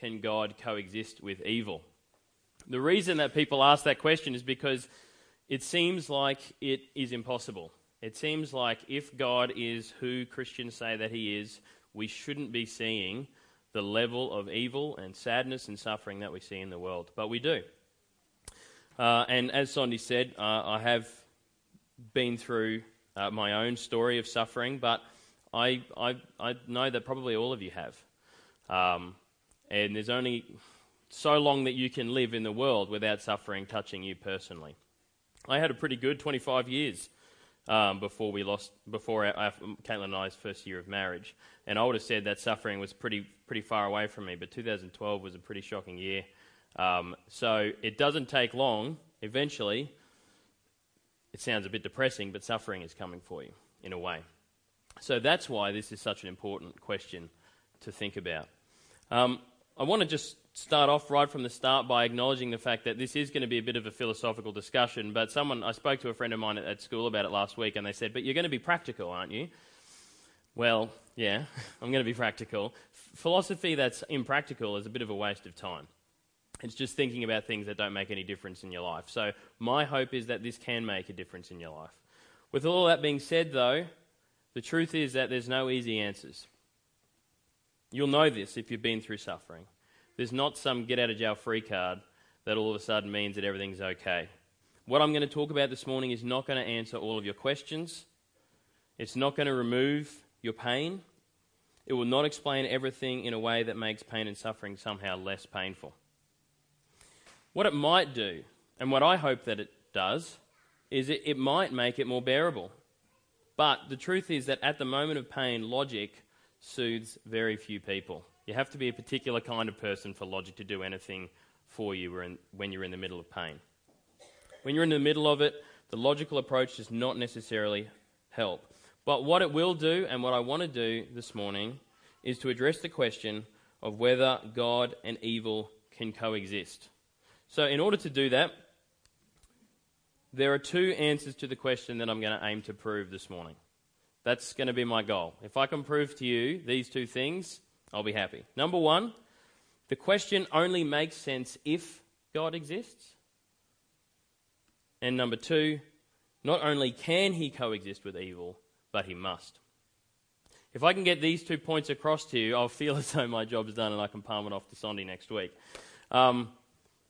can God coexist with evil? The reason that people ask that question is because it seems like it is impossible. It seems like if God is who Christians say that he is, we shouldn't be seeing the level of evil and sadness and suffering that we see in the world. But we do. Uh, and as Sondi said, uh, I have been through uh, my own story of suffering, but I, I, I, know that probably all of you have. Um, and there's only so long that you can live in the world without suffering touching you personally. I had a pretty good 25 years um, before we lost, before our, our, Caitlin and I's first year of marriage, and I would have said that suffering was pretty pretty far away from me. But 2012 was a pretty shocking year. Um, so it doesn't take long. Eventually, it sounds a bit depressing, but suffering is coming for you in a way. So that's why this is such an important question to think about. Um, I want to just start off right from the start by acknowledging the fact that this is going to be a bit of a philosophical discussion. But someone, I spoke to a friend of mine at, at school about it last week, and they said, But you're going to be practical, aren't you? Well, yeah, I'm going to be practical. F- philosophy that's impractical is a bit of a waste of time. It's just thinking about things that don't make any difference in your life. So, my hope is that this can make a difference in your life. With all that being said, though, the truth is that there's no easy answers. You'll know this if you've been through suffering. There's not some get out of jail free card that all of a sudden means that everything's okay. What I'm going to talk about this morning is not going to answer all of your questions. It's not going to remove your pain. It will not explain everything in a way that makes pain and suffering somehow less painful. What it might do, and what I hope that it does, is it, it might make it more bearable. But the truth is that at the moment of pain, logic soothes very few people. You have to be a particular kind of person for logic to do anything for you when you're in the middle of pain. When you're in the middle of it, the logical approach does not necessarily help. But what it will do, and what I want to do this morning, is to address the question of whether God and evil can coexist. So, in order to do that, there are two answers to the question that I'm going to aim to prove this morning. That's going to be my goal. If I can prove to you these two things, I'll be happy. Number one, the question only makes sense if God exists. And number two, not only can he coexist with evil, but he must. If I can get these two points across to you, I'll feel as though my job's done and I can palm it off to Sondi next week. Um,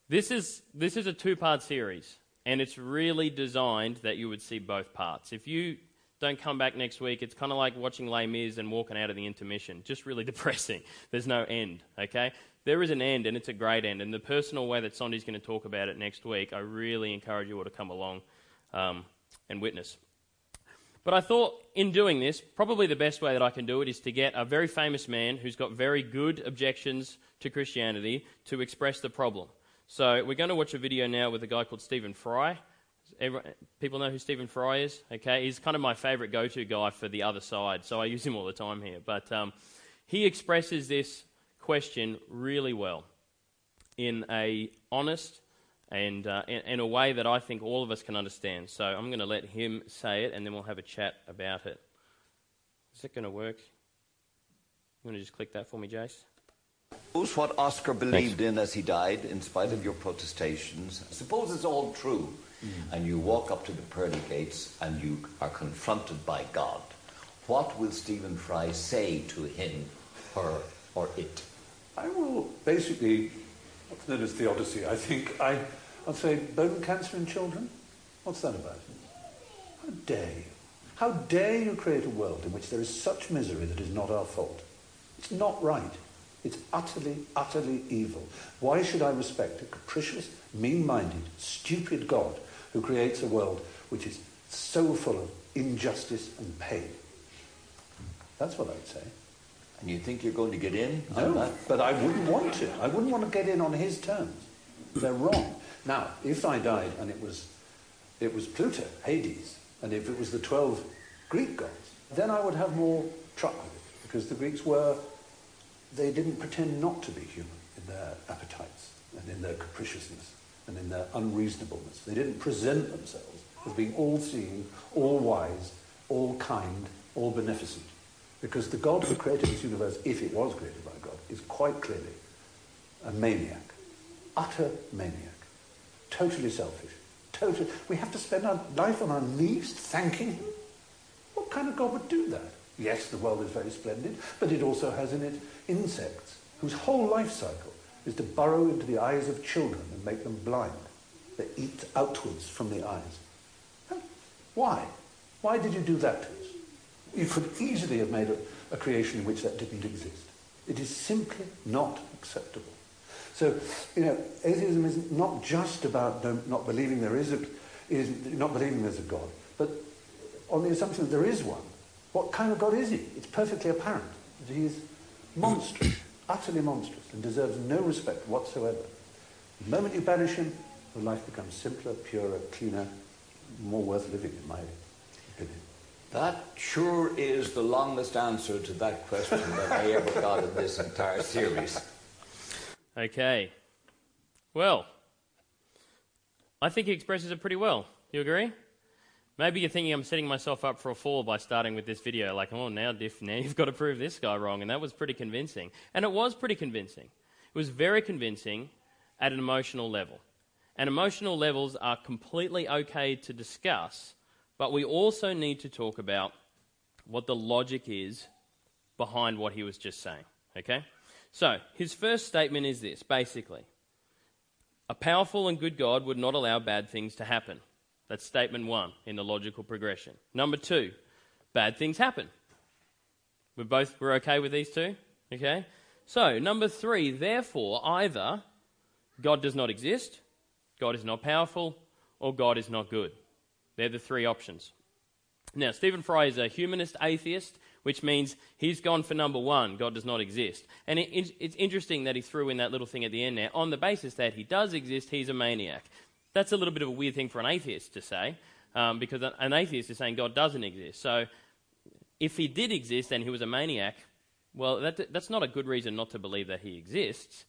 this, is, this is a two part series, and it's really designed that you would see both parts. If you don't come back next week. It's kind of like watching Les Mis and walking out of the intermission. Just really depressing. There's no end, okay? There is an end, and it's a great end. And the personal way that Sondi's going to talk about it next week, I really encourage you all to come along um, and witness. But I thought in doing this, probably the best way that I can do it is to get a very famous man who's got very good objections to Christianity to express the problem. So we're going to watch a video now with a guy called Stephen Fry. Everyone, people know who Stephen Fry is? Okay, he's kind of my favourite go to guy for the other side, so I use him all the time here. But um, he expresses this question really well in a honest and uh, in, in, a way that I think all of us can understand. So I'm going to let him say it, and then we'll have a chat about it. Is it going to work? You want to just click that for me, Jace? Suppose what Oscar believed Thanks. in as he died, in spite of your protestations. Suppose it's all true mm. and you walk up to the pearly gates and you are confronted by God, what will Stephen Fry say to him, her, or it? I will basically, what's known as theodicy, I think, I, I'll say bone cancer in children? What's that about? How dare you? How dare you create a world in which there is such misery that is not our fault? It's not right. It's utterly, utterly evil. Why should I respect a capricious, mean-minded, stupid God who creates a world which is so full of injustice and pain. That's what I'd say. And you think you're going to get in? No, but I wouldn't want to. I wouldn't want to get in on his terms. They're wrong. Now, if I died and it was, it was Pluto, Hades, and if it was the 12 Greek gods, then I would have more truck with it. Because the Greeks were, they didn't pretend not to be human in their appetites and in their capriciousness and in their unreasonableness. They didn't present themselves as being all-seeing, all-wise, all-kind, all-beneficent. Because the God who created this universe, if it was created by God, is quite clearly a maniac, utter maniac, totally selfish. Totally, we have to spend our life on our knees thanking him? What kind of God would do that? Yes, the world is very splendid, but it also has in it insects whose whole life cycle is to burrow into the eyes of children and make them blind. They eat outwards from the eyes. Why? Why did you do that to us? You could easily have made a, a creation in which that didn't exist. It is simply not acceptable. So, you know, atheism is not just about not believing there is a, is not believing there's a God, but on the assumption that there is one. What kind of God is he? It's perfectly apparent that he is monstrous, utterly monstrous, and deserves no respect whatsoever. The moment you banish him, your life becomes simpler, purer, cleaner, more worth living, in my opinion. That sure is the longest answer to that question that I ever got in this entire series. Okay. Well, I think he expresses it pretty well. You agree? Maybe you're thinking I'm setting myself up for a fall by starting with this video, like, oh, now, Diff, now you've got to prove this guy wrong. And that was pretty convincing. And it was pretty convincing. It was very convincing at an emotional level. And emotional levels are completely okay to discuss, but we also need to talk about what the logic is behind what he was just saying. Okay? So, his first statement is this basically a powerful and good God would not allow bad things to happen. That's statement one in the logical progression. Number two, bad things happen. We're both we're okay with these two? Okay? So, number three, therefore, either God does not exist, God is not powerful, or God is not good. They're the three options. Now, Stephen Fry is a humanist atheist, which means he's gone for number one God does not exist. And it, it's interesting that he threw in that little thing at the end there. On the basis that he does exist, he's a maniac. That's a little bit of a weird thing for an atheist to say, um, because an atheist is saying God doesn't exist. So if he did exist and he was a maniac, well, that, that's not a good reason not to believe that he exists.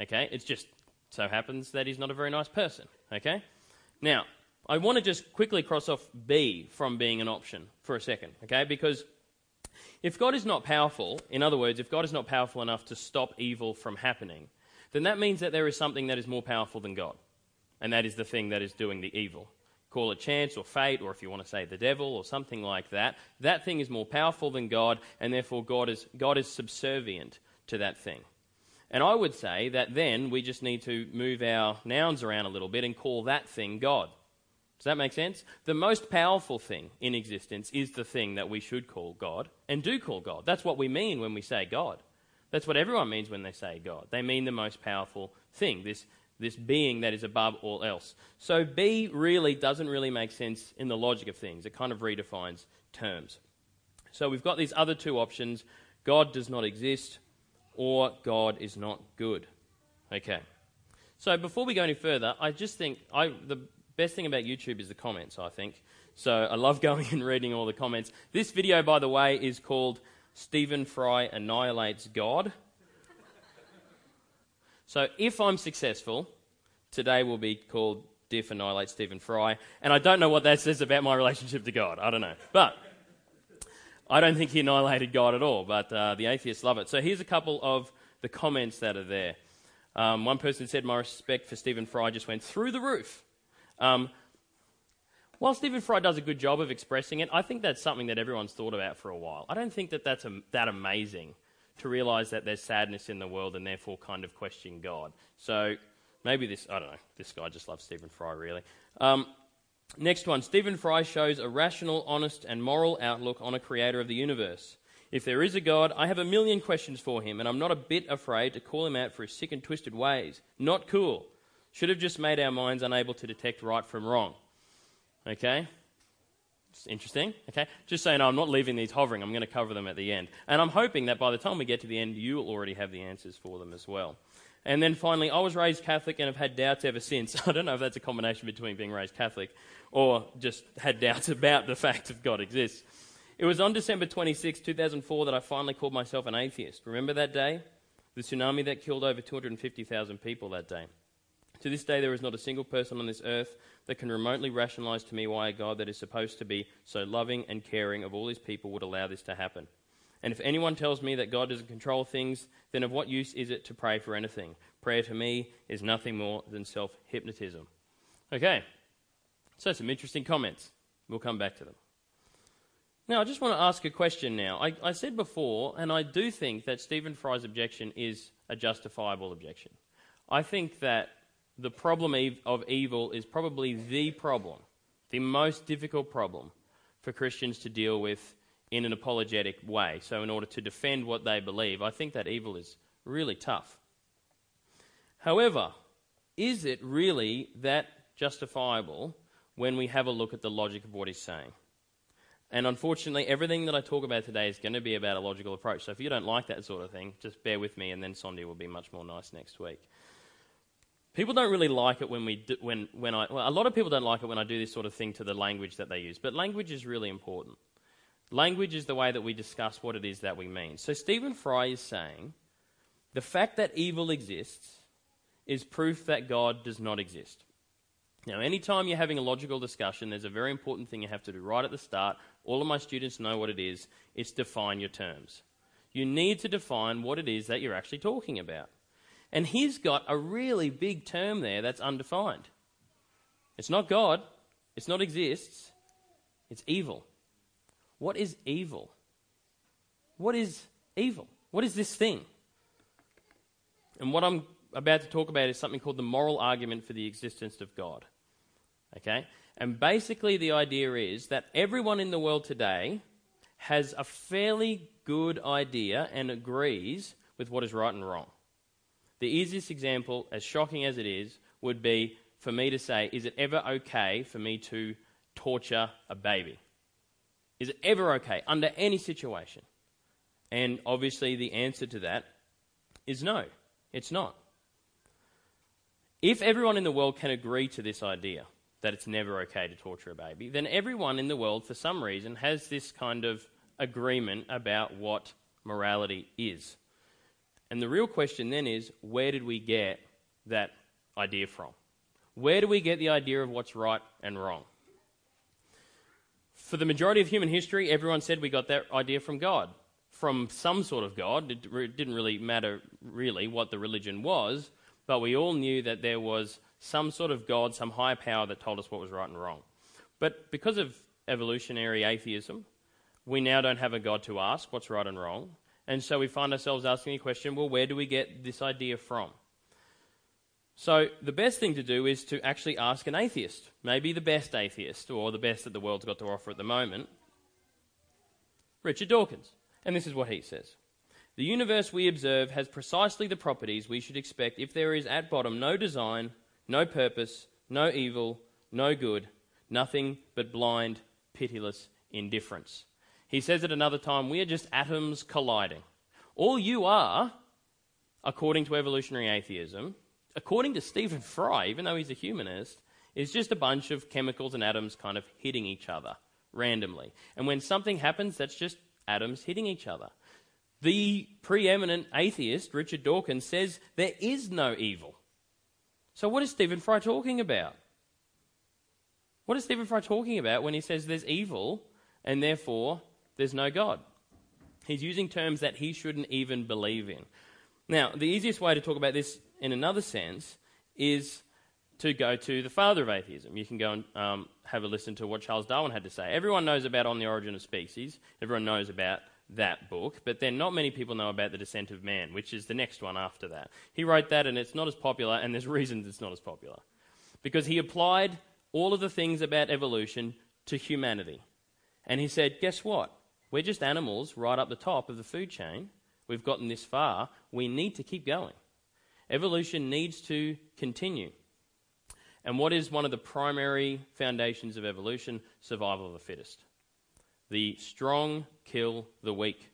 Okay? It just so happens that he's not a very nice person. Okay? Now, I want to just quickly cross off B from being an option for a second. Okay? Because if God is not powerful, in other words, if God is not powerful enough to stop evil from happening, then that means that there is something that is more powerful than God and that is the thing that is doing the evil. Call it chance or fate, or if you want to say the devil or something like that. That thing is more powerful than God, and therefore God is, God is subservient to that thing. And I would say that then we just need to move our nouns around a little bit and call that thing God. Does that make sense? The most powerful thing in existence is the thing that we should call God and do call God. That's what we mean when we say God. That's what everyone means when they say God. They mean the most powerful thing, this this being that is above all else. So be really doesn't really make sense in the logic of things. It kind of redefines terms. So we've got these other two options God does not exist, or God is not good. Okay. So before we go any further, I just think I, the best thing about YouTube is the comments, I think. So I love going and reading all the comments. This video, by the way, is called Stephen Fry Annihilates God. So if I'm successful, today will be called Diff Annihilate Stephen Fry. And I don't know what that says about my relationship to God. I don't know. But I don't think he annihilated God at all, but uh, the atheists love it. So here's a couple of the comments that are there. Um, one person said, My respect for Stephen Fry just went through the roof. Um, while Stephen Fry does a good job of expressing it, I think that's something that everyone's thought about for a while. I don't think that that's a, that amazing to realize that there's sadness in the world and therefore kind of question God. So maybe this, I don't know, this guy just loves Stephen Fry, really. Um, next one Stephen Fry shows a rational, honest, and moral outlook on a creator of the universe. If there is a God, I have a million questions for him, and I'm not a bit afraid to call him out for his sick and twisted ways. Not cool. Should have just made our minds unable to detect right from wrong. Okay? It's interesting. Okay, just saying, I'm not leaving these hovering. I'm going to cover them at the end, and I'm hoping that by the time we get to the end, you will already have the answers for them as well. And then finally, I was raised Catholic and have had doubts ever since. I don't know if that's a combination between being raised Catholic or just had doubts about the fact that God exists. It was on December 26, 2004, that I finally called myself an atheist. Remember that day? The tsunami that killed over 250,000 people that day. To this day, there is not a single person on this earth that can remotely rationalize to me why a God that is supposed to be so loving and caring of all his people would allow this to happen. And if anyone tells me that God doesn't control things, then of what use is it to pray for anything? Prayer to me is nothing more than self hypnotism. Okay, so some interesting comments. We'll come back to them. Now, I just want to ask a question now. I, I said before, and I do think that Stephen Fry's objection is a justifiable objection. I think that the problem of evil is probably the problem, the most difficult problem for Christians to deal with in an apologetic way. So, in order to defend what they believe, I think that evil is really tough. However, is it really that justifiable when we have a look at the logic of what he's saying? And unfortunately, everything that I talk about today is going to be about a logical approach. So if you don't like that sort of thing, just bear with me, and then Sondi will be much more nice next week. People don't really like it when we do, when when I well, a lot of people don't like it when I do this sort of thing to the language that they use. But language is really important. Language is the way that we discuss what it is that we mean. So Stephen Fry is saying the fact that evil exists is proof that God does not exist. Now, anytime you're having a logical discussion, there's a very important thing you have to do right at the start. All of my students know what it is it's define your terms. You need to define what it is that you're actually talking about. And he's got a really big term there that's undefined. It's not God, it's not exists, it's evil. What is evil? What is evil? What is this thing? And what I'm about to talk about is something called the moral argument for the existence of God. Okay? And basically, the idea is that everyone in the world today has a fairly good idea and agrees with what is right and wrong. The easiest example, as shocking as it is, would be for me to say, Is it ever okay for me to torture a baby? Is it ever okay under any situation? And obviously, the answer to that is no, it's not. If everyone in the world can agree to this idea that it's never okay to torture a baby, then everyone in the world, for some reason, has this kind of agreement about what morality is. And the real question then is where did we get that idea from? Where do we get the idea of what's right and wrong? For the majority of human history, everyone said we got that idea from God, from some sort of God. It didn't really matter, really, what the religion was but we all knew that there was some sort of God, some higher power that told us what was right and wrong. But because of evolutionary atheism, we now don't have a God to ask what's right and wrong. And so we find ourselves asking the question well, where do we get this idea from? So the best thing to do is to actually ask an atheist, maybe the best atheist, or the best that the world's got to offer at the moment, Richard Dawkins. And this is what he says. The universe we observe has precisely the properties we should expect if there is at bottom no design, no purpose, no evil, no good, nothing but blind, pitiless indifference. He says at another time, we are just atoms colliding. All you are, according to evolutionary atheism, according to Stephen Fry, even though he's a humanist, is just a bunch of chemicals and atoms kind of hitting each other randomly. And when something happens, that's just atoms hitting each other. The preeminent atheist, Richard Dawkins, says there is no evil. So, what is Stephen Fry talking about? What is Stephen Fry talking about when he says there's evil and therefore there's no God? He's using terms that he shouldn't even believe in. Now, the easiest way to talk about this in another sense is to go to the father of atheism. You can go and um, have a listen to what Charles Darwin had to say. Everyone knows about On the Origin of Species, everyone knows about that book, but then not many people know about The Descent of Man, which is the next one after that. He wrote that, and it's not as popular, and there's reasons it's not as popular. Because he applied all of the things about evolution to humanity. And he said, guess what? We're just animals right up the top of the food chain. We've gotten this far. We need to keep going. Evolution needs to continue. And what is one of the primary foundations of evolution? Survival of the fittest. The strong kill the weak.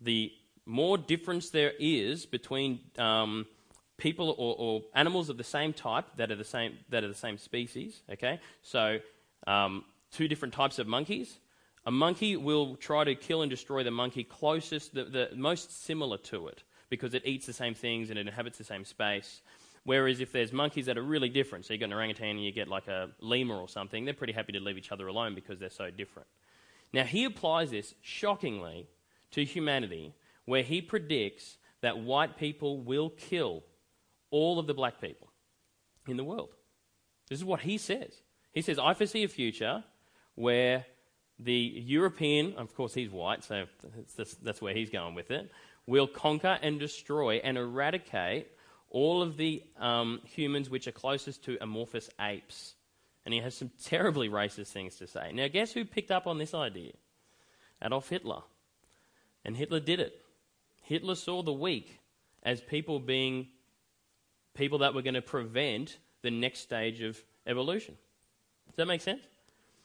The more difference there is between um, people or, or, animals of the same type that are the same that are the same species. Okay, so um, two different types of monkeys. A monkey will try to kill and destroy the monkey closest, the, the most similar to it, because it eats the same things and it inhabits the same space. Whereas if there's monkeys that are really different, so you get an orangutan and you get like a lemur or something, they're pretty happy to leave each other alone because they're so different. Now, he applies this shockingly to humanity, where he predicts that white people will kill all of the black people in the world. This is what he says. He says, I foresee a future where the European, of course, he's white, so that's, that's where he's going with it, will conquer and destroy and eradicate all of the um, humans which are closest to amorphous apes. And he has some terribly racist things to say. Now, guess who picked up on this idea? Adolf Hitler. And Hitler did it. Hitler saw the weak as people being people that were going to prevent the next stage of evolution. Does that make sense?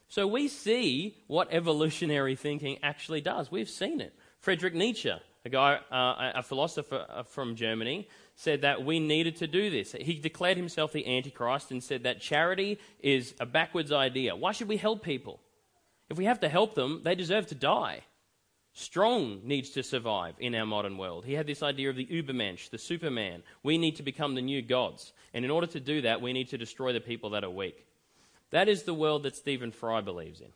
So we see what evolutionary thinking actually does. We've seen it. Friedrich Nietzsche, a guy, uh, a philosopher uh, from Germany, said that we needed to do this. He declared himself the Antichrist and said that charity is a backwards idea. Why should we help people? If we have to help them, they deserve to die. Strong needs to survive in our modern world. He had this idea of the Ubermensch, the Superman. We need to become the new gods. And in order to do that, we need to destroy the people that are weak. That is the world that Stephen Fry believes in.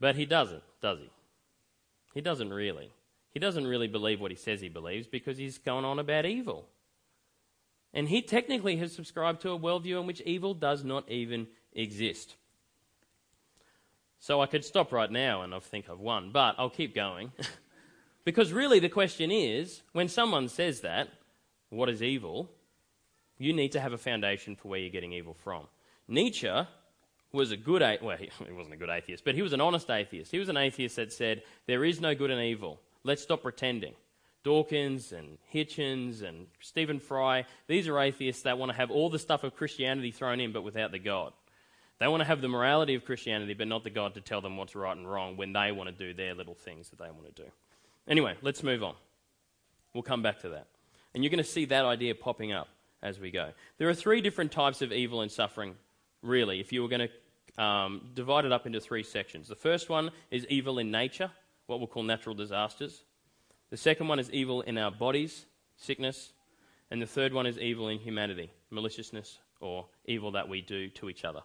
But he doesn't, does he? He doesn't really. He doesn't really believe what he says he believes because he's going on about evil. And he technically has subscribed to a worldview in which evil does not even exist. So I could stop right now and I think I've won, but I'll keep going. because really the question is when someone says that, what is evil? You need to have a foundation for where you're getting evil from. Nietzsche was a good, well, he, he wasn't a good atheist, but he was an honest atheist. He was an atheist that said, there is no good and evil. Let's stop pretending. Dawkins and Hitchens and Stephen Fry, these are atheists that want to have all the stuff of Christianity thrown in, but without the God. They want to have the morality of Christianity, but not the God to tell them what's right and wrong when they want to do their little things that they want to do. Anyway, let's move on. We'll come back to that. And you're going to see that idea popping up as we go. There are three different types of evil and suffering, really, if you were going to um, divide it up into three sections. The first one is evil in nature, what we'll call natural disasters. The second one is evil in our bodies, sickness. And the third one is evil in humanity, maliciousness or evil that we do to each other.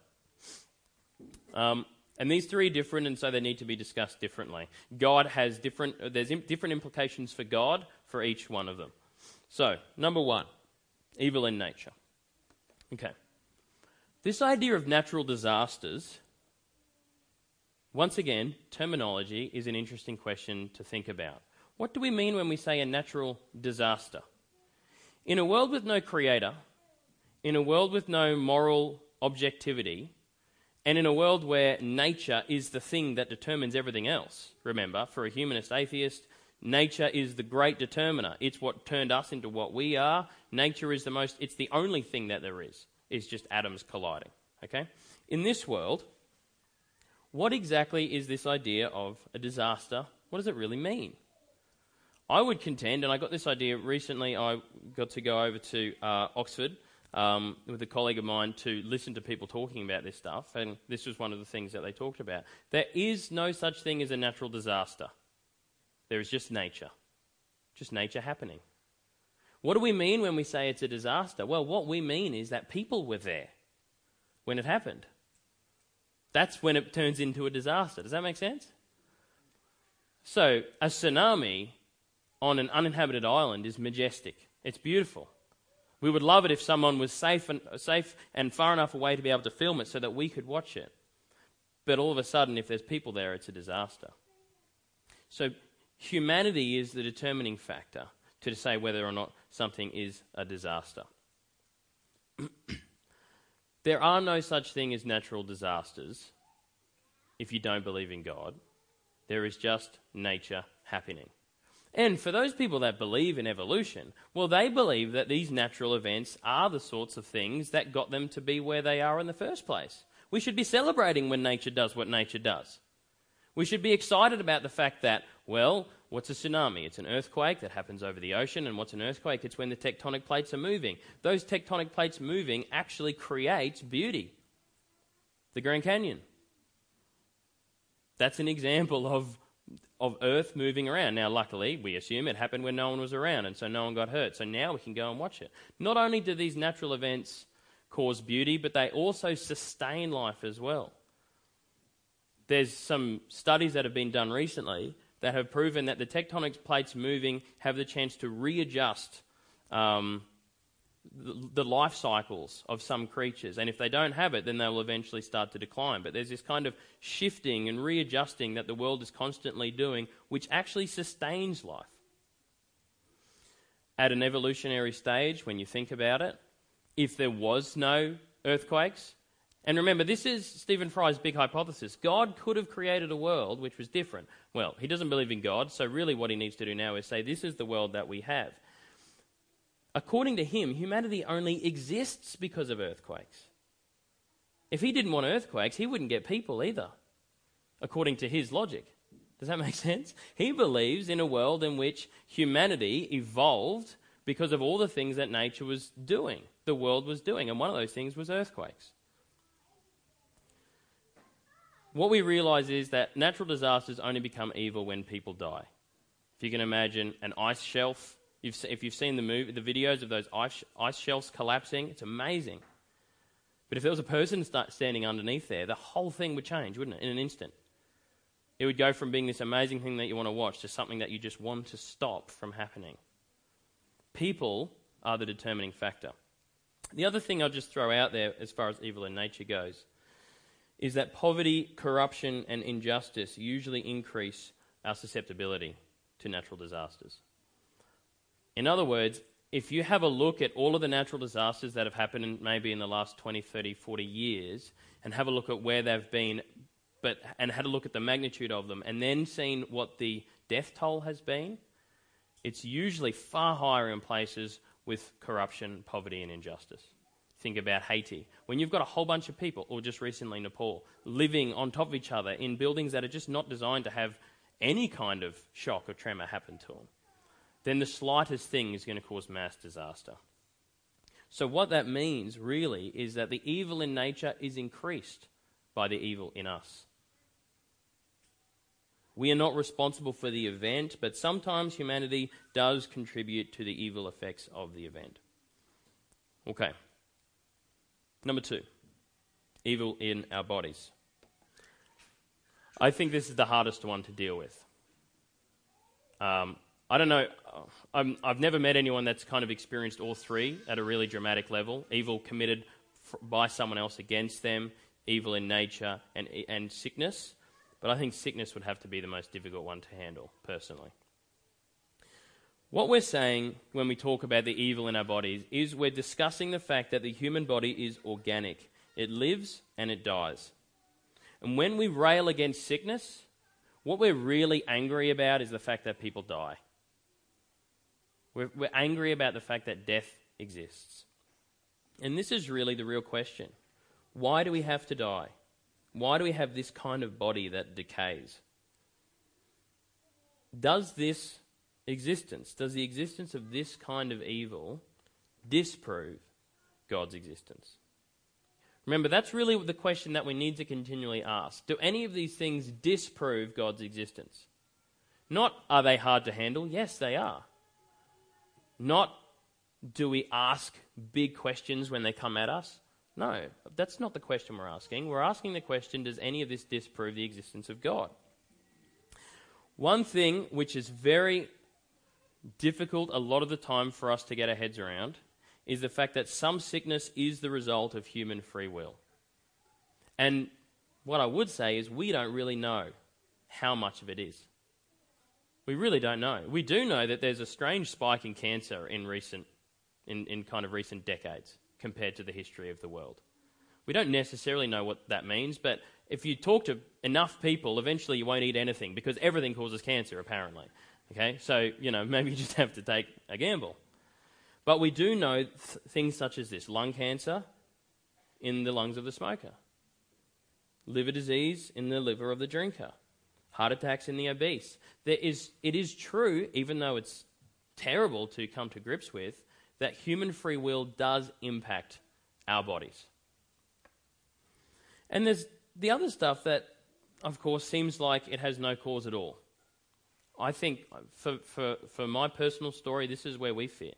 Um, and these three are different, and so they need to be discussed differently. God has different, there's different implications for God for each one of them. So, number one, evil in nature. Okay. This idea of natural disasters, once again, terminology is an interesting question to think about. What do we mean when we say a natural disaster? In a world with no creator, in a world with no moral objectivity, and in a world where nature is the thing that determines everything else, remember, for a humanist atheist, nature is the great determiner. It's what turned us into what we are. Nature is the most, it's the only thing that there is, is just atoms colliding. Okay? In this world, what exactly is this idea of a disaster? What does it really mean? I would contend, and I got this idea recently, I got to go over to uh, Oxford um, with a colleague of mine to listen to people talking about this stuff, and this was one of the things that they talked about. There is no such thing as a natural disaster, there is just nature. Just nature happening. What do we mean when we say it's a disaster? Well, what we mean is that people were there when it happened. That's when it turns into a disaster. Does that make sense? So, a tsunami on an uninhabited island is majestic. It's beautiful. We would love it if someone was safe and, safe and far enough away to be able to film it so that we could watch it. But all of a sudden, if there's people there, it's a disaster. So, humanity is the determining factor to say whether or not something is a disaster. there are no such thing as natural disasters if you don't believe in God. There is just nature happening. And for those people that believe in evolution, well, they believe that these natural events are the sorts of things that got them to be where they are in the first place. We should be celebrating when nature does what nature does. We should be excited about the fact that, well, what's a tsunami? It's an earthquake that happens over the ocean. And what's an earthquake? It's when the tectonic plates are moving. Those tectonic plates moving actually creates beauty. The Grand Canyon. That's an example of of Earth moving around. Now, luckily, we assume it happened when no one was around, and so no one got hurt. So now we can go and watch it. Not only do these natural events cause beauty, but they also sustain life as well. There's some studies that have been done recently that have proven that the tectonic plates moving have the chance to readjust um, the, the life cycles of some creatures. And if they don't have it, then they will eventually start to decline. But there's this kind of shifting and readjusting that the world is constantly doing, which actually sustains life. At an evolutionary stage, when you think about it, if there was no earthquakes, and remember, this is Stephen Fry's big hypothesis. God could have created a world which was different. Well, he doesn't believe in God, so really what he needs to do now is say, This is the world that we have. According to him, humanity only exists because of earthquakes. If he didn't want earthquakes, he wouldn't get people either, according to his logic. Does that make sense? He believes in a world in which humanity evolved because of all the things that nature was doing, the world was doing, and one of those things was earthquakes. What we realize is that natural disasters only become evil when people die. If you can imagine an ice shelf if you've seen the, movie, the videos of those ice, ice shelves collapsing, it's amazing. But if there was a person standing underneath there, the whole thing would change, wouldn't it, in an instant? It would go from being this amazing thing that you want to watch to something that you just want to stop from happening. People are the determining factor. The other thing I'll just throw out there as far as evil in nature goes is that poverty, corruption, and injustice usually increase our susceptibility to natural disasters. In other words, if you have a look at all of the natural disasters that have happened maybe in the last 20, 30, 40 years and have a look at where they've been, but, and had a look at the magnitude of them, and then seen what the death toll has been, it's usually far higher in places with corruption, poverty, and injustice. Think about Haiti. When you've got a whole bunch of people, or just recently Nepal, living on top of each other in buildings that are just not designed to have any kind of shock or tremor happen to them then the slightest thing is going to cause mass disaster. So, what that means really is that the evil in nature is increased by the evil in us. We are not responsible for the event, but sometimes humanity does contribute to the evil effects of the event. Okay. Number two evil in our bodies. I think this is the hardest one to deal with. Um, I don't know. i have never met anyone that's kind of experienced all three at a really dramatic level evil committed f- by someone else against them, evil in nature, and, and sickness. But I think sickness would have to be the most difficult one to handle, personally. What we're saying when we talk about the evil in our bodies is we're discussing the fact that the human body is organic, it lives and it dies. And when we rail against sickness, what we're really angry about is the fact that people die. We're, we're angry about the fact that death exists. And this is really the real question. Why do we have to die? Why do we have this kind of body that decays? Does this existence, does the existence of this kind of evil disprove God's existence? Remember, that's really the question that we need to continually ask. Do any of these things disprove God's existence? Not are they hard to handle? Yes, they are. Not do we ask big questions when they come at us? No, that's not the question we're asking. We're asking the question does any of this disprove the existence of God? One thing which is very difficult a lot of the time for us to get our heads around is the fact that some sickness is the result of human free will. And what I would say is we don't really know how much of it is. We really don't know. We do know that there's a strange spike in cancer in recent, in, in kind of recent decades compared to the history of the world. We don't necessarily know what that means, but if you talk to enough people, eventually you won't eat anything because everything causes cancer, apparently. Okay, so you know maybe you just have to take a gamble. But we do know th- things such as this: lung cancer in the lungs of the smoker, liver disease in the liver of the drinker, heart attacks in the obese. There is, it is true, even though it's terrible to come to grips with, that human free will does impact our bodies. And there's the other stuff that, of course, seems like it has no cause at all. I think, for, for, for my personal story, this is where we fit.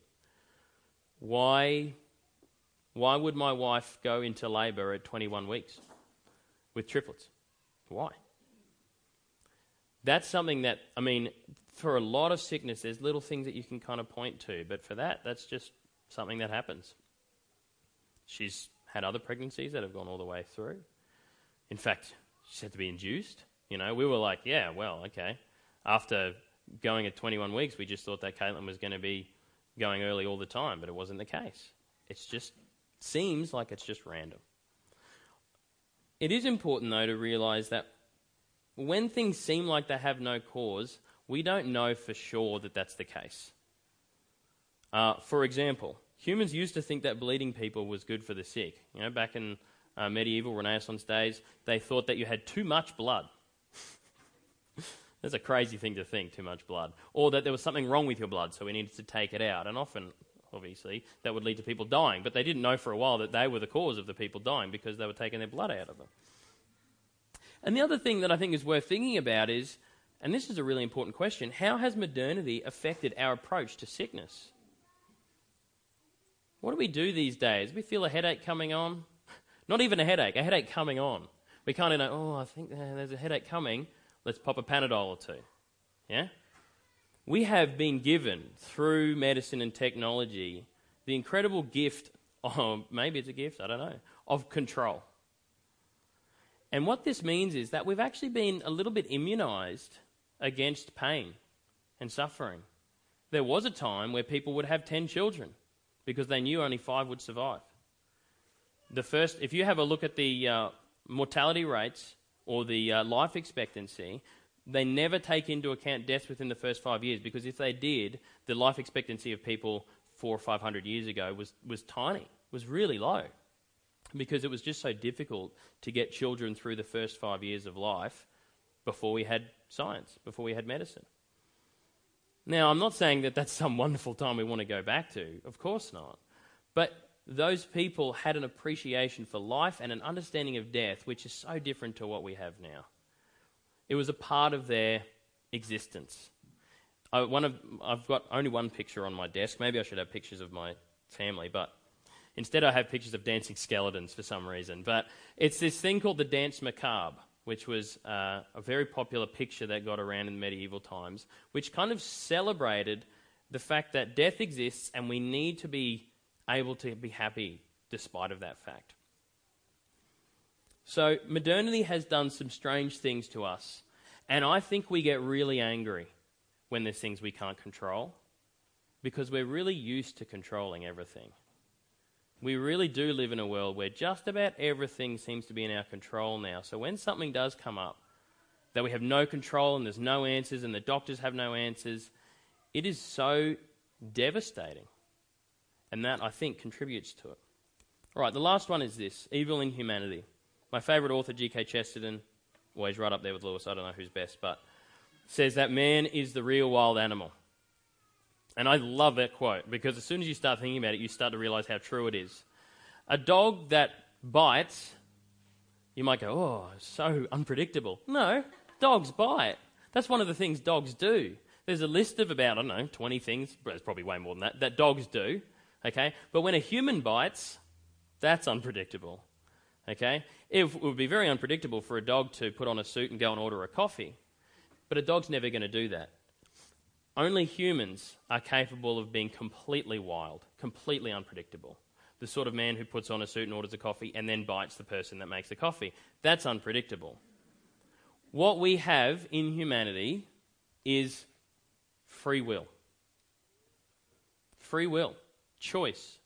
Why, why would my wife go into labour at 21 weeks with triplets? Why? that's something that, I mean, for a lot of sickness, there's little things that you can kind of point to, but for that, that's just something that happens. She's had other pregnancies that have gone all the way through. In fact, she's had to be induced. You know, we were like, yeah, well, okay. After going at 21 weeks, we just thought that Caitlin was going to be going early all the time, but it wasn't the case. It's just seems like it's just random. It is important, though, to realize that when things seem like they have no cause, we don't know for sure that that's the case. Uh, for example, humans used to think that bleeding people was good for the sick. You know, back in uh, medieval Renaissance days, they thought that you had too much blood. That's a crazy thing to think, too much blood. Or that there was something wrong with your blood, so we needed to take it out. And often, obviously, that would lead to people dying. But they didn't know for a while that they were the cause of the people dying because they were taking their blood out of them. And the other thing that I think is worth thinking about is, and this is a really important question, how has modernity affected our approach to sickness? What do we do these days? We feel a headache coming on. Not even a headache, a headache coming on. We kind of know, oh, I think uh, there's a headache coming. Let's pop a Panadol or two. Yeah? We have been given, through medicine and technology, the incredible gift, or maybe it's a gift, I don't know, of control. And what this means is that we've actually been a little bit immunized against pain and suffering. There was a time where people would have 10 children because they knew only five would survive. The first, if you have a look at the uh, mortality rates or the uh, life expectancy, they never take into account deaths within the first five years because if they did, the life expectancy of people four or five hundred years ago was, was tiny, was really low because it was just so difficult to get children through the first five years of life before we had science, before we had medicine. Now, I'm not saying that that's some wonderful time we want to go back to. Of course not. But those people had an appreciation for life and an understanding of death, which is so different to what we have now. It was a part of their existence. I, one of, I've got only one picture on my desk. Maybe I should have pictures of my family, but instead I have pictures of dancing skeletons for some reason. But it's this thing called the Danse Macabre which was uh, a very popular picture that got around in medieval times, which kind of celebrated the fact that death exists and we need to be able to be happy despite of that fact. So modernity has done some strange things to us, and I think we get really angry when there's things we can't control because we're really used to controlling everything. We really do live in a world where just about everything seems to be in our control now. So when something does come up that we have no control and there's no answers and the doctors have no answers, it is so devastating. And that, I think, contributes to it. All right, the last one is this Evil in Humanity. My favourite author, G.K. Chesterton, well, he's right up there with Lewis, I don't know who's best, but says that man is the real wild animal. And I love that quote because as soon as you start thinking about it, you start to realize how true it is. A dog that bites, you might go, oh, so unpredictable. No, dogs bite. That's one of the things dogs do. There's a list of about, I don't know, 20 things, but there's probably way more than that, that dogs do. Okay? But when a human bites, that's unpredictable. Okay? It would be very unpredictable for a dog to put on a suit and go and order a coffee. But a dog's never going to do that. Only humans are capable of being completely wild, completely unpredictable. The sort of man who puts on a suit and orders a coffee and then bites the person that makes the coffee. That's unpredictable. What we have in humanity is free will. Free will, choice.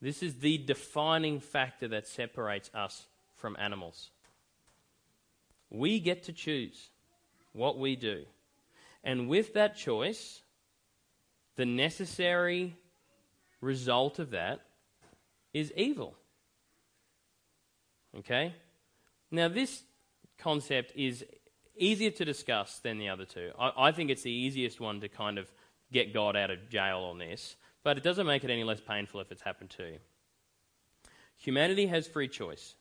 This is the defining factor that separates us from animals. We get to choose what we do. And with that choice, the necessary result of that is evil. Okay? Now, this concept is easier to discuss than the other two. I, I, think it's the easiest one to kind of get God out of jail on this, but it doesn't make it any less painful if it's happened to you. Humanity has free choice,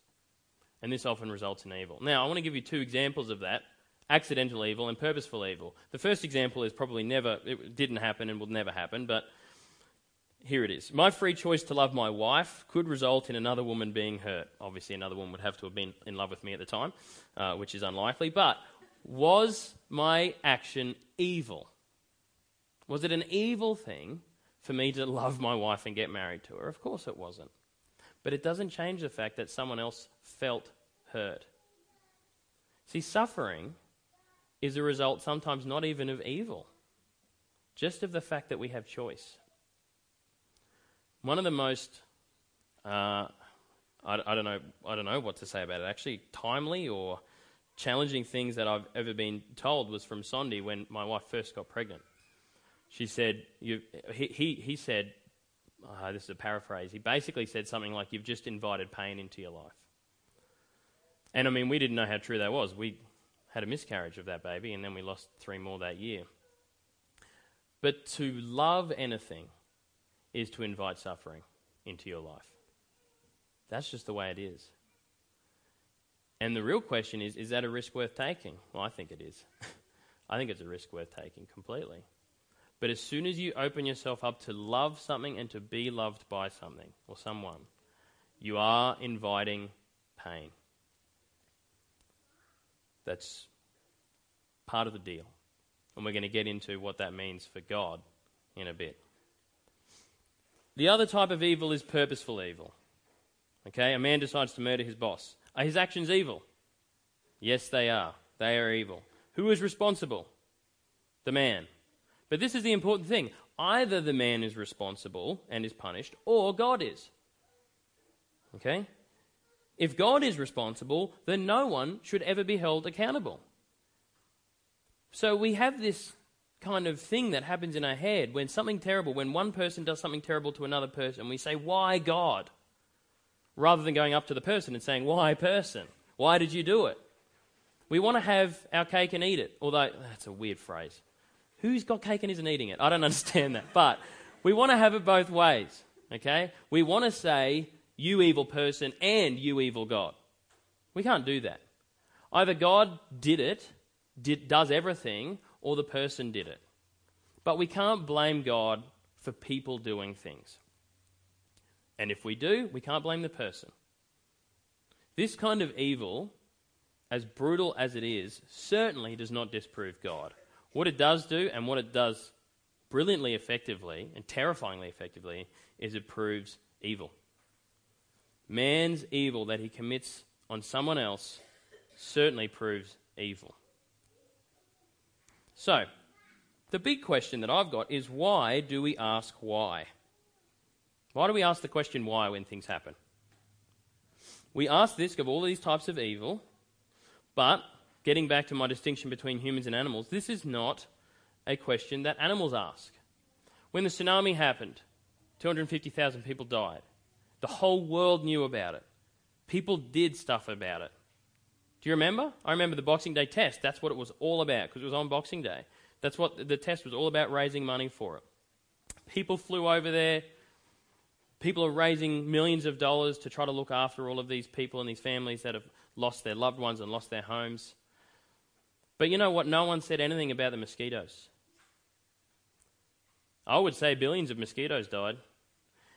and this often results in evil. Now, I want to give you two examples of that accidental evil and purposeful evil. The first example is probably never, it didn't happen and will never happen, but here it is. My free choice to love my wife could result in another woman being hurt. Obviously, another woman would have to have been in love with me at the time, uh, which is unlikely. But was my action evil? Was it an evil thing for me to love my wife and get married to her? Of course it wasn't. but it doesn't change the fact that someone else felt hurt. See, suffering is a result sometimes not even of evil, just of the fact that we have choice. One of the most, uh, I, I, don't know, I don't know what to say about it. Actually, timely or challenging things that I've ever been told was from Sondi when my wife first got pregnant. She said, he, he, he said, uh, this is a paraphrase, he basically said something like, You've just invited pain into your life. And I mean, we didn't know how true that was. We had a miscarriage of that baby, and then we lost three more that year. But to love anything is to invite suffering into your life. That's just the way it is. And the real question is is that a risk worth taking? Well, I think it is. I think it's a risk worth taking completely. But as soon as you open yourself up to love something and to be loved by something or someone, you are inviting pain. That's part of the deal. And we're going to get into what that means for God in a bit. The other type of evil is purposeful evil. Okay, a man decides to murder his boss. Are his actions evil? Yes, they are. They are evil. Who is responsible? The man. But this is the important thing either the man is responsible and is punished, or God is. Okay? If God is responsible, then no one should ever be held accountable. So we have this kind of thing that happens in our head when something terrible, when one person does something terrible to another person, we say, Why God? Rather than going up to the person and saying, Why person? Why did you do it? We want to have our cake and eat it, although that's a weird phrase. Who's got cake and isn't eating it? I don't understand that. But we want to have it both ways, okay? We want to say, You evil person and you evil God. We can't do that. Either God did it, did, does everything, or the person did it. But we can't blame God for people doing things. And if we do, we can't blame the person. This kind of evil, as brutal as it is, certainly does not disprove God. What it does do, and what it does brilliantly effectively and terrifyingly effectively, is it proves evil. Man's evil that he commits on someone else certainly proves evil. So, the big question that I've got is why do we ask why? Why do we ask the question why when things happen? We ask this of all these types of evil, but getting back to my distinction between humans and animals, this is not a question that animals ask. When the tsunami happened, 250,000 people died. The whole world knew about it. People did stuff about it. Do you remember? I remember the Boxing Day test. That's what it was all about because it was on Boxing Day. That's what the test was all about raising money for it. People flew over there. People are raising millions of dollars to try to look after all of these people and these families that have lost their loved ones and lost their homes. But you know what? No one said anything about the mosquitoes. I would say billions of mosquitoes died,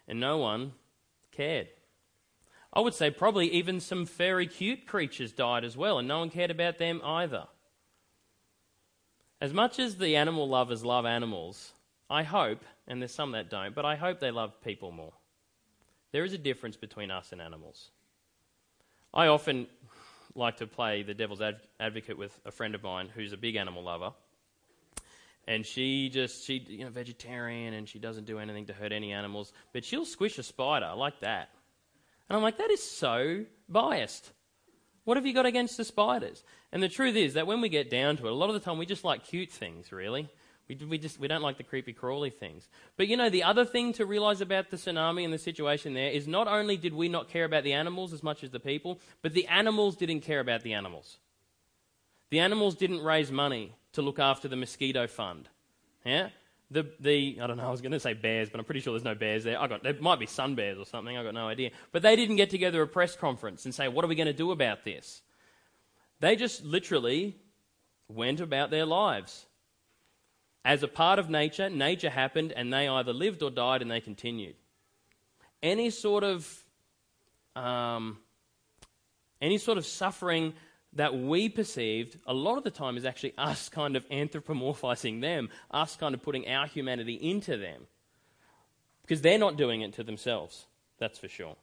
and no one cared. I would say probably even some very cute creatures died as well, and no one cared about them either. As much as the animal lovers love animals, I hope, and there's some that don't, but I hope they love people more. There is a difference between us and animals. I often like to play the devil's advocate with a friend of mine who's a big animal lover. And she just, she, you know, vegetarian and she doesn't do anything to hurt any animals, but she'll squish a spider like that. And I'm like, that is so biased. What have you got against the spiders? And the truth is that when we get down to it, a lot of the time we just like cute things, really. We, we, just, we don't like the creepy crawly things. But you know, the other thing to realize about the tsunami and the situation there is not only did we not care about the animals as much as the people, but the animals didn't care about the animals. The animals didn't raise money to look after the mosquito fund. Yeah? the, the I don't know, I was going to say bears, but I'm pretty sure there's no bears there. I got, there might be sun bears or something, I've got no idea. But they didn't get together a press conference and say, what are we going to do about this? They just literally went about their lives. As a part of nature, nature happened and they either lived or died and they continued. Any sort of um, any sort of suffering that we perceived a lot of the time is actually us kind of anthropomorphizing them, us kind of putting our humanity into them. Because they're not doing it to themselves, that's for sure.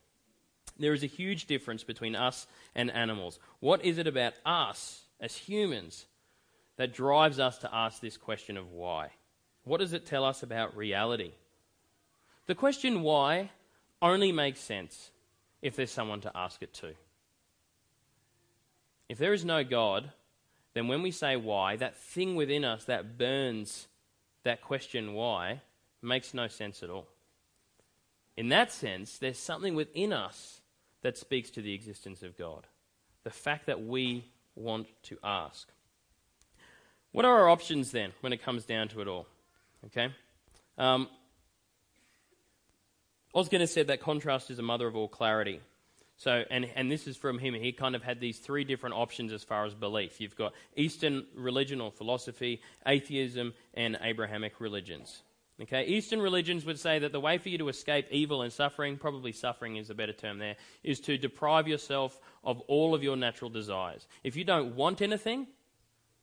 There is a huge difference between us and animals. What is it about us as humans that drives us to ask this question of why? What does it tell us about reality? The question why only makes sense if there's someone to ask it to. If there is no God, then when we say why, that thing within us that burns that question why makes no sense at all. In that sense, there's something within us that speaks to the existence of God. The fact that we want to ask. What are our options then when it comes down to it all? Okay? Um, said that contrast is a mother of all clarity. So, and, and this is from him. He kind of had these three different options as far as belief. You've got Eastern religion or philosophy, atheism, and Abrahamic religions. Okay, Eastern religions would say that the way for you to escape evil and suffering, probably suffering is a better term there, is to deprive yourself of all of your natural desires. If you don't want anything,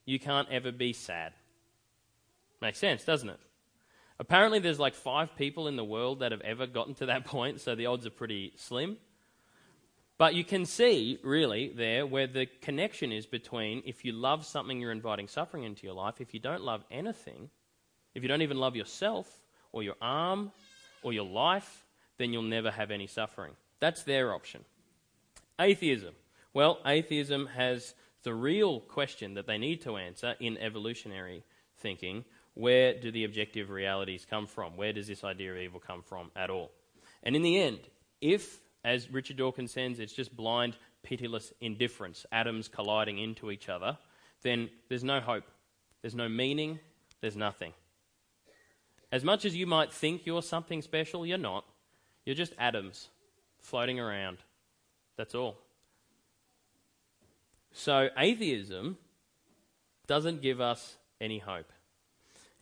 you can't ever be sad. Makes sense, doesn't it? Apparently, there's like five people in the world that have ever gotten to that point, so the odds are pretty slim. But you can see, really, there where the connection is between if you love something, you're inviting suffering into your life. If you don't love anything, if you don't even love yourself or your arm or your life, then you'll never have any suffering. That's their option. Atheism. Well, atheism has the real question that they need to answer in evolutionary thinking where do the objective realities come from? Where does this idea of evil come from at all? And in the end, if, as Richard Dawkins says, it's just blind, pitiless indifference, atoms colliding into each other, then there's no hope. There's no meaning. There's nothing. As much as you might think you're something special, you're not. You're just atoms floating around. That's all. So, atheism doesn't give us any hope.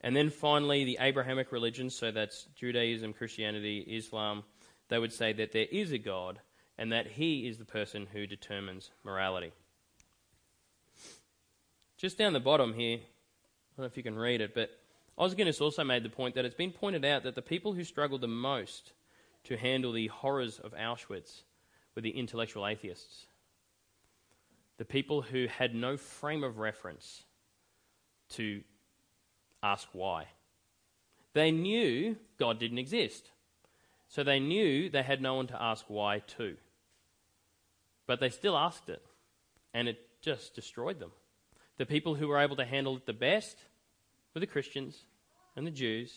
And then finally, the Abrahamic religions, so that's Judaism, Christianity, Islam, they would say that there is a God and that He is the person who determines morality. Just down the bottom here, I don't know if you can read it, but Os Guinness also made the point that it's been pointed out that the people who struggled the most to handle the horrors of Auschwitz were the intellectual atheists. The people who had no frame of reference to ask why. They knew God didn't exist. So they knew they had no one to ask why to. But they still asked it, and it just destroyed them. The people who were able to handle it the best were the Christians and the Jews,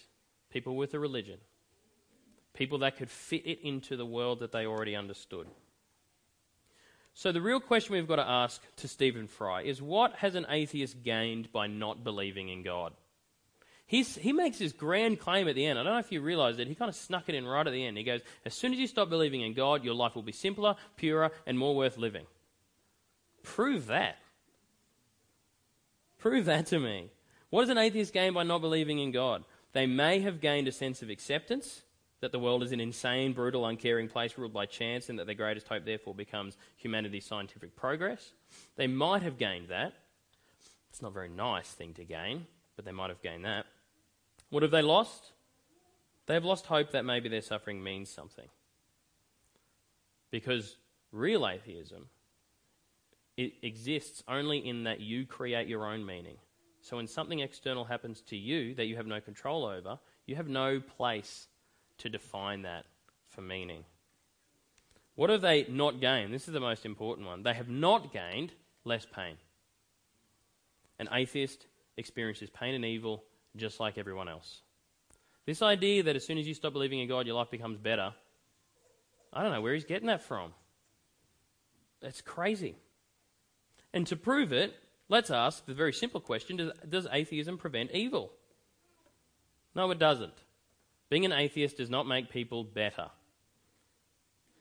people with a religion, people that could fit it into the world that they already understood. So, the real question we've got to ask to Stephen Fry is what has an atheist gained by not believing in God? He's, he makes this grand claim at the end. I don't know if you realize it. He kind of snuck it in right at the end. He goes, As soon as you stop believing in God, your life will be simpler, purer, and more worth living. Prove that. Prove that to me. What does an atheist gain by not believing in God? They may have gained a sense of acceptance that the world is an insane, brutal, uncaring place ruled by chance, and that their greatest hope, therefore, becomes humanity's scientific progress. They might have gained that. It's not a very nice thing to gain, but they might have gained that. What have they lost? They have lost hope that maybe their suffering means something. Because real atheism it exists only in that you create your own meaning. So when something external happens to you that you have no control over, you have no place to define that for meaning. What have they not gained? This is the most important one. They have not gained less pain. An atheist experiences pain and evil just like everyone else. This idea that as soon as you stop believing in God, your life becomes better, I don't know where he's getting that from. That's crazy. And to prove it, let's ask the very simple question does, does atheism prevent evil? No, it doesn't. Being an atheist does not make people better.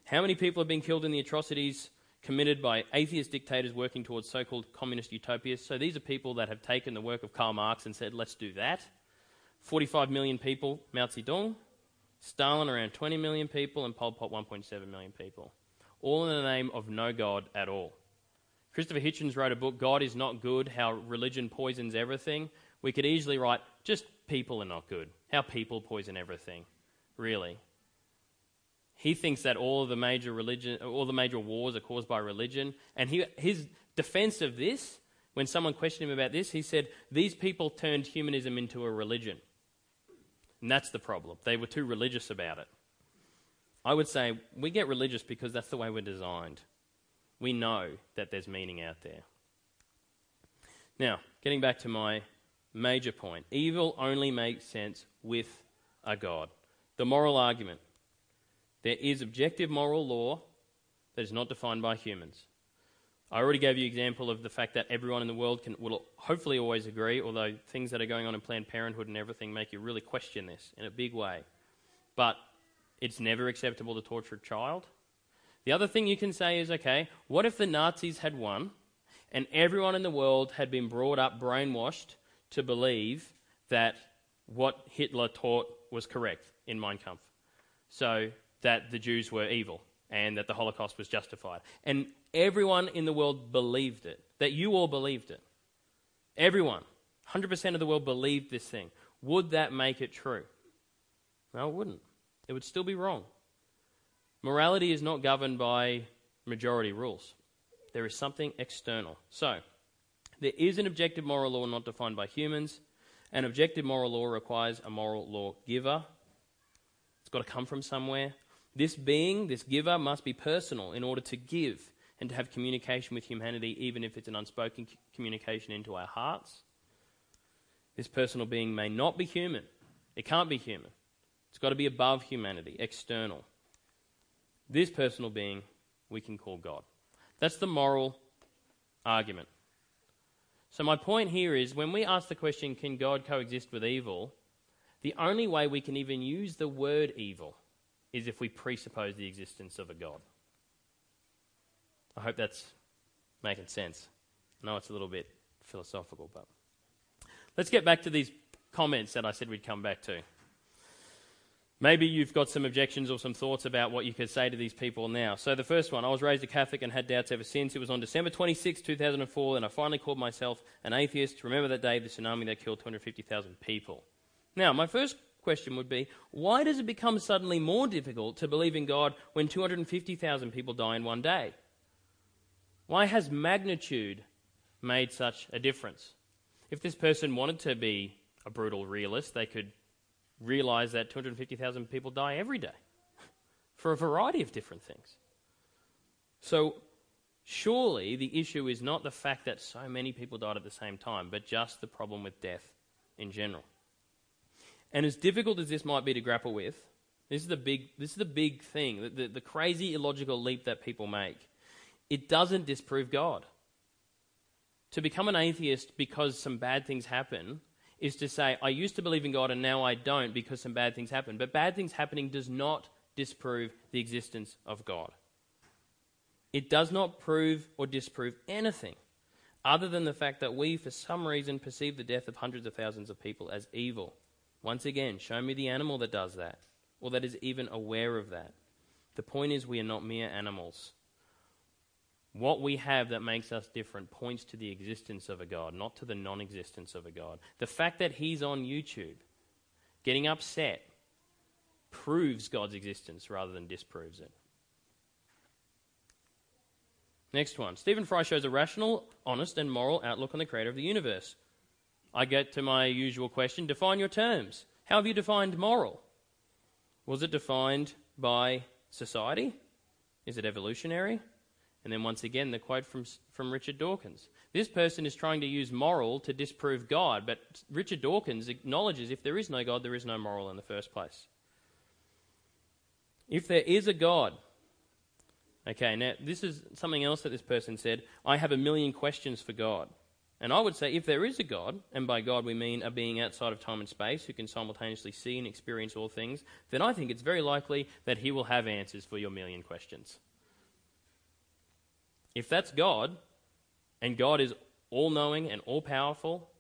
How many people have been killed in the atrocities committed by atheist dictators working towards so called communist utopias. So these are people that have taken the work of Karl Marx and said, let's do that. 45 million people, Mao Zedong. Stalin, around 20 million people, and Pol Pot, 1.7 million people. All in the name of no God at all. Christopher Hitchens wrote a book, God is Not Good How Religion Poisons Everything. We could easily write, just people are not good. How people poison everything. Really. he thinks that all of the major religion, all the major wars are caused by religion. And he, his defense of this, when someone questioned him about this, he said, These people turned humanism into a religion. And that's the problem. They were too religious about it. I would say we get religious because that's the way we're designed. We know that there's meaning out there. Now, getting back to my major point evil only makes sense with a God. The moral argument there is objective moral law that is not defined by humans. I already gave you an example of the fact that everyone in the world can, will hopefully always agree, although things that are going on in Planned Parenthood and everything make you really question this in a big way. But it's never acceptable to torture a child. The other thing you can say is okay, what if the Nazis had won and everyone in the world had been brought up brainwashed to believe that what Hitler taught was correct in Mein Kampf? So that the Jews were evil and that the Holocaust was justified. And everyone in the world believed it, that you all believed it. Everyone, 100% of the world believed this thing. Would that make it true? No, it wouldn't. It would still be wrong. Morality is not governed by majority rules, there is something external. So, there is an objective moral law not defined by humans. An objective moral law requires a moral law giver. It's got to come from somewhere. This being, this giver, must be personal in order to give and to have communication with humanity, even if it's an unspoken communication into our hearts. This personal being may not be human. It can't be human. It's got to be above humanity, external. This personal being we can call God. That's the moral argument. So, my point here is when we ask the question, can God coexist with evil? The only way we can even use the word evil is if we presuppose the existence of a God. I hope that's making sense. I know it's a little bit philosophical, but let's get back to these comments that I said we'd come back to. Maybe you've got some objections or some thoughts about what you could say to these people now. So, the first one I was raised a Catholic and had doubts ever since. It was on December 26, 2004, and I finally called myself an atheist. Remember that day, the tsunami that killed 250,000 people. Now, my first question would be why does it become suddenly more difficult to believe in God when 250,000 people die in one day? Why has magnitude made such a difference? If this person wanted to be a brutal realist, they could realize that 250,000 people die every day for a variety of different things. So, surely the issue is not the fact that so many people died at the same time, but just the problem with death in general. And as difficult as this might be to grapple with, this is the big, this is the big thing, the, the, the crazy illogical leap that people make. It doesn't disprove God. To become an atheist because some bad things happen is to say, I used to believe in God and now I don't because some bad things happen. But bad things happening does not disprove the existence of God. It does not prove or disprove anything other than the fact that we, for some reason, perceive the death of hundreds of thousands of people as evil. Once again, show me the animal that does that, or that is even aware of that. The point is, we are not mere animals. What we have that makes us different points to the existence of a God, not to the non existence of a God. The fact that he's on YouTube getting upset proves God's existence rather than disproves it. Next one. Stephen Fry shows a rational, honest, and moral outlook on the creator of the universe. I get to my usual question define your terms. How have you defined moral? Was it defined by society? Is it evolutionary? And then once again, the quote from, from Richard Dawkins. This person is trying to use moral to disprove God, but Richard Dawkins acknowledges if there is no God, there is no moral in the first place. If there is a God, okay, now this is something else that this person said I have a million questions for God. And I would say if there is a God, and by God we mean a being outside of time and space who can simultaneously see and experience all things, then I think it's very likely that he will have answers for your million questions. If that's God, and God is all knowing and all powerful,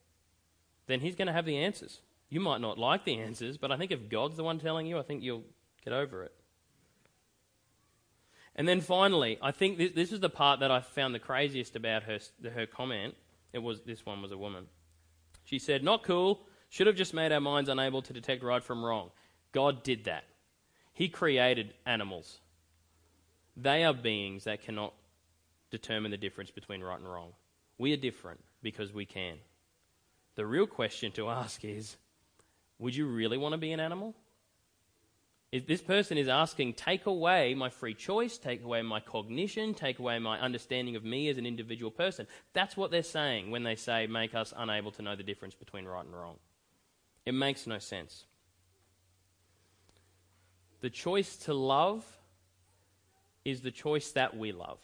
then he's going to have the answers. You might not like the answers, but I think if God's the one telling you, I think you'll get over it. And then finally, I think this, this is the part that I found the craziest about her, her comment. It was this one was a woman. She said, "Not cool. Should have just made our minds unable to detect right from wrong. God did that. He created animals. They are beings that cannot determine the difference between right and wrong. We are different because we can. The real question to ask is would you really want to be an animal? If this person is asking, take away my free choice, take away my cognition, take away my understanding of me as an individual person. That's what they're saying when they say, make us unable to know the difference between right and wrong. It makes no sense. The choice to love is the choice that we love.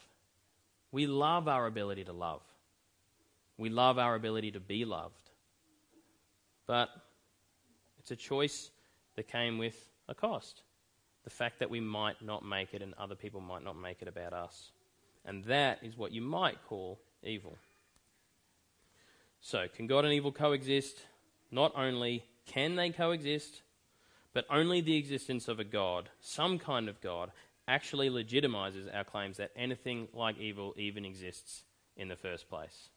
We love our ability to love. We love our ability to be loved. But it's a choice that came with a cost. The fact that we might not make it and other people might not make it about us. And that is what you might call evil. So, can God and evil coexist? Not only can they coexist, but only the existence of a God, some kind of God, actually legitimizes our claims that anything like evil even exists in the first place.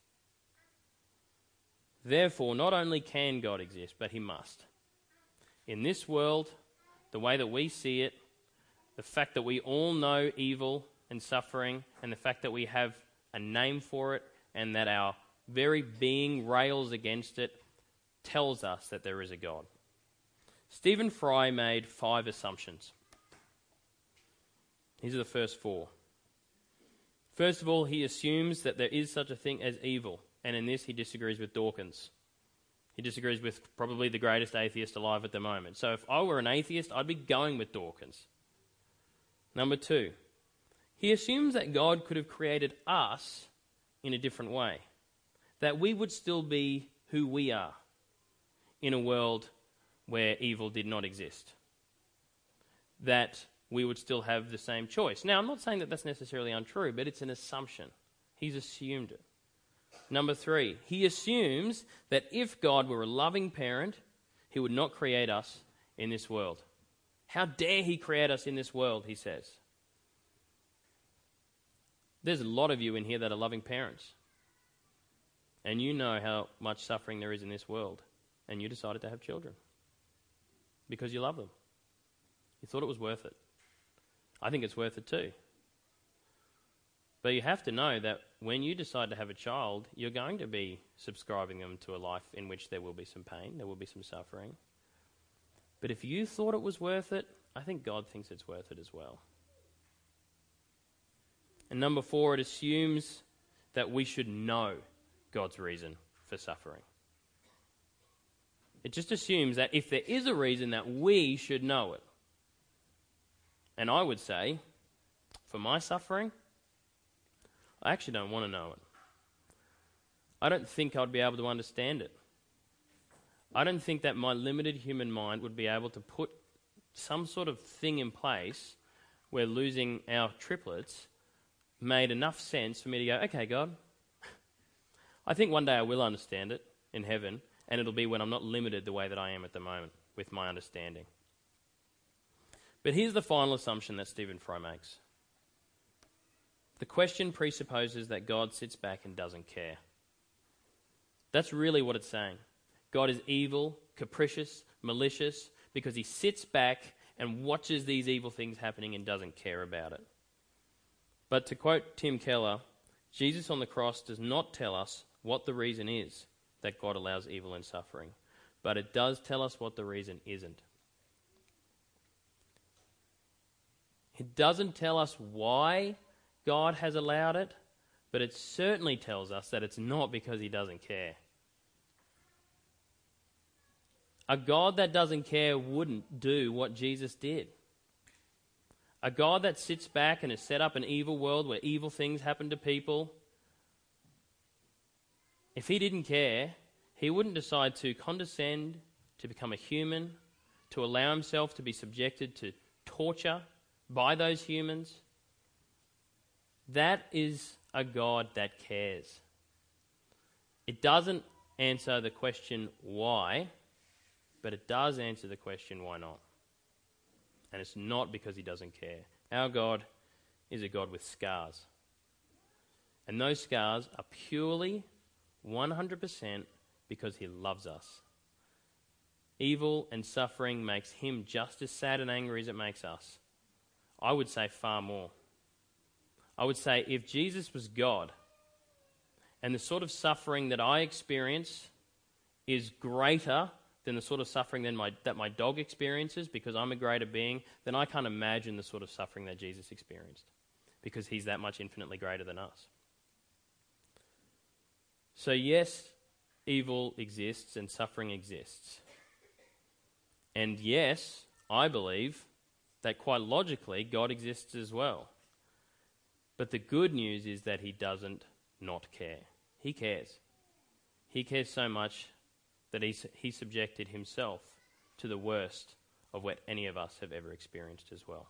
Therefore, not only can God exist, but he must. In this world, the way that we see it, the fact that we all know evil and suffering, and the fact that we have a name for it, and that our very being rails against it, tells us that there is a God. Stephen Fry made five assumptions. These are the first four. First of all, he assumes that there is such a thing as evil, and in this he disagrees with Dawkins. He disagrees with probably the greatest atheist alive at the moment. So if I were an atheist, I'd be going with Dawkins. Number two, he assumes that God could have created us in a different way, that we would still be who we are in a world where evil did not exist, that we would still have the same choice. Now, I'm not saying that that's necessarily untrue, but it's an assumption. He's assumed it. Number three, he assumes that if God were a loving parent, he would not create us in this world. How dare he create us in this world, he says. There's a lot of you in here that are loving parents. And you know how much suffering there is in this world. And you decided to have children because you love them. You thought it was worth it. I think it's worth it too. But you have to know that when you decide to have a child, you're going to be subscribing them to a life in which there will be some pain, there will be some suffering. But if you thought it was worth it, I think God thinks it's worth it as well. And number four, it assumes that we should know God's reason for suffering. It just assumes that if there is a reason, that we should know it. And I would say, for my suffering, I actually don't want to know it. I don't think I'd be able to understand it. I don't think that my limited human mind would be able to put some sort of thing in place where losing our triplets made enough sense for me to go, okay, God, I think one day I will understand it in heaven, and it'll be when I'm not limited the way that I am at the moment with my understanding. But here's the final assumption that Stephen Fry makes the question presupposes that God sits back and doesn't care. That's really what it's saying. God is evil, capricious, malicious, because he sits back and watches these evil things happening and doesn't care about it. But to quote Tim Keller, Jesus on the cross does not tell us what the reason is that God allows evil and suffering, but it does tell us what the reason isn't. It doesn't tell us why God has allowed it, but it certainly tells us that it's not because he doesn't care. A God that doesn't care wouldn't do what Jesus did. A God that sits back and has set up an evil world where evil things happen to people, if he didn't care, he wouldn't decide to condescend, to become a human, to allow himself to be subjected to torture by those humans that is a God that cares. It doesn't answer the question why, but it does answer the question why not. And it's not because he doesn't care. Our God is a God with scars. And those scars are purely 100% because he loves us. evil and suffering makes him just as sad and angry as it makes us. I would say far more. I would say if Jesus was God and the sort of suffering that I experience is greater than the sort of suffering than my, that my dog experiences because I'm a greater being, then I can't imagine the sort of suffering that Jesus experienced because he's that much infinitely greater than us. So, yes, evil exists and suffering exists. And yes, I believe that quite logically, God exists as well. But the good news is that He doesn't not care. He cares. He cares so much that He, he subjected Himself to the worst of what any of us have ever experienced as well.